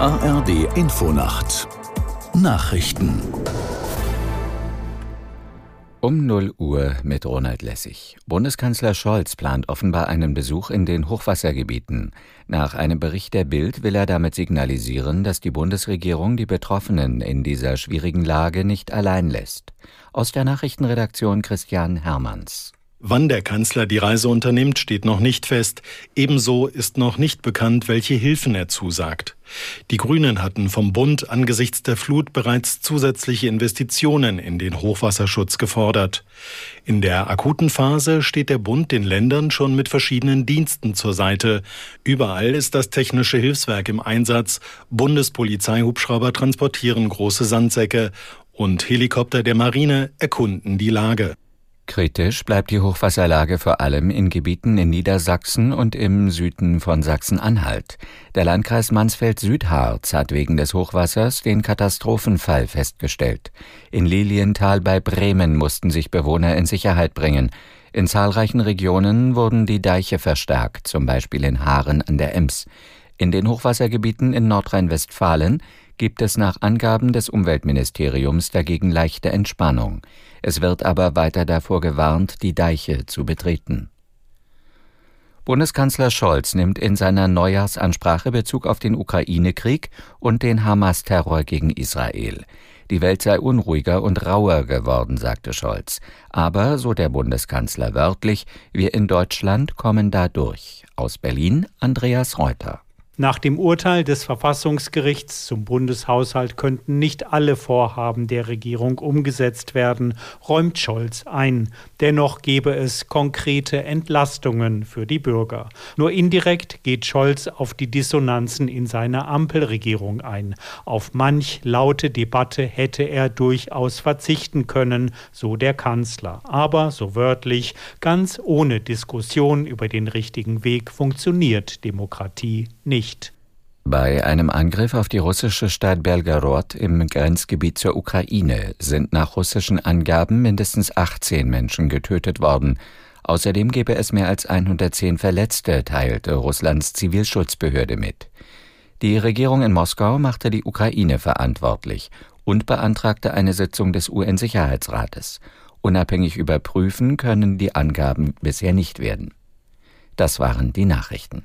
ARD Infonacht Nachrichten um 0 Uhr mit Ronald Lessig. Bundeskanzler Scholz plant offenbar einen Besuch in den Hochwassergebieten. Nach einem Bericht der Bild will er damit signalisieren, dass die Bundesregierung die Betroffenen in dieser schwierigen Lage nicht allein lässt. Aus der Nachrichtenredaktion Christian Hermanns. Wann der Kanzler die Reise unternimmt, steht noch nicht fest. Ebenso ist noch nicht bekannt, welche Hilfen er zusagt. Die Grünen hatten vom Bund angesichts der Flut bereits zusätzliche Investitionen in den Hochwasserschutz gefordert. In der akuten Phase steht der Bund den Ländern schon mit verschiedenen Diensten zur Seite. Überall ist das technische Hilfswerk im Einsatz. Bundespolizeihubschrauber transportieren große Sandsäcke und Helikopter der Marine erkunden die Lage. Kritisch bleibt die Hochwasserlage vor allem in Gebieten in Niedersachsen und im Süden von Sachsen-Anhalt. Der Landkreis Mansfeld-Südharz hat wegen des Hochwassers den Katastrophenfall festgestellt. In Lilienthal bei Bremen mussten sich Bewohner in Sicherheit bringen. In zahlreichen Regionen wurden die Deiche verstärkt, zum Beispiel in Haaren an der Ems. In den Hochwassergebieten in Nordrhein-Westfalen gibt es nach Angaben des Umweltministeriums dagegen leichte Entspannung. Es wird aber weiter davor gewarnt, die Deiche zu betreten. Bundeskanzler Scholz nimmt in seiner Neujahrsansprache Bezug auf den Ukraine-Krieg und den Hamas-Terror gegen Israel. Die Welt sei unruhiger und rauer geworden, sagte Scholz. Aber, so der Bundeskanzler wörtlich, wir in Deutschland kommen da durch. Aus Berlin Andreas Reuter. Nach dem Urteil des Verfassungsgerichts zum Bundeshaushalt könnten nicht alle Vorhaben der Regierung umgesetzt werden, räumt Scholz ein. Dennoch gebe es konkrete Entlastungen für die Bürger. Nur indirekt geht Scholz auf die Dissonanzen in seiner Ampelregierung ein. Auf manch laute Debatte hätte er durchaus verzichten können, so der Kanzler. Aber, so wörtlich, ganz ohne Diskussion über den richtigen Weg funktioniert Demokratie nicht. Bei einem Angriff auf die russische Stadt Belgorod im Grenzgebiet zur Ukraine sind nach russischen Angaben mindestens 18 Menschen getötet worden. Außerdem gebe es mehr als 110 Verletzte, teilte Russlands Zivilschutzbehörde mit. Die Regierung in Moskau machte die Ukraine verantwortlich und beantragte eine Sitzung des UN-Sicherheitsrates. Unabhängig überprüfen können die Angaben bisher nicht werden. Das waren die Nachrichten.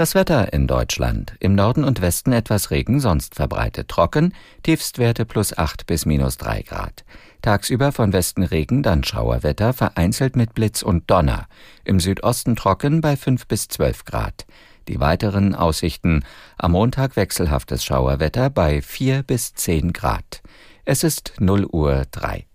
Das Wetter in Deutschland. Im Norden und Westen etwas Regen, sonst verbreitet trocken, Tiefstwerte plus 8 bis minus 3 Grad. Tagsüber von Westen Regen, dann Schauerwetter, vereinzelt mit Blitz und Donner. Im Südosten trocken bei 5 bis 12 Grad. Die weiteren Aussichten. Am Montag wechselhaftes Schauerwetter bei 4 bis 10 Grad. Es ist 0 Uhr 3.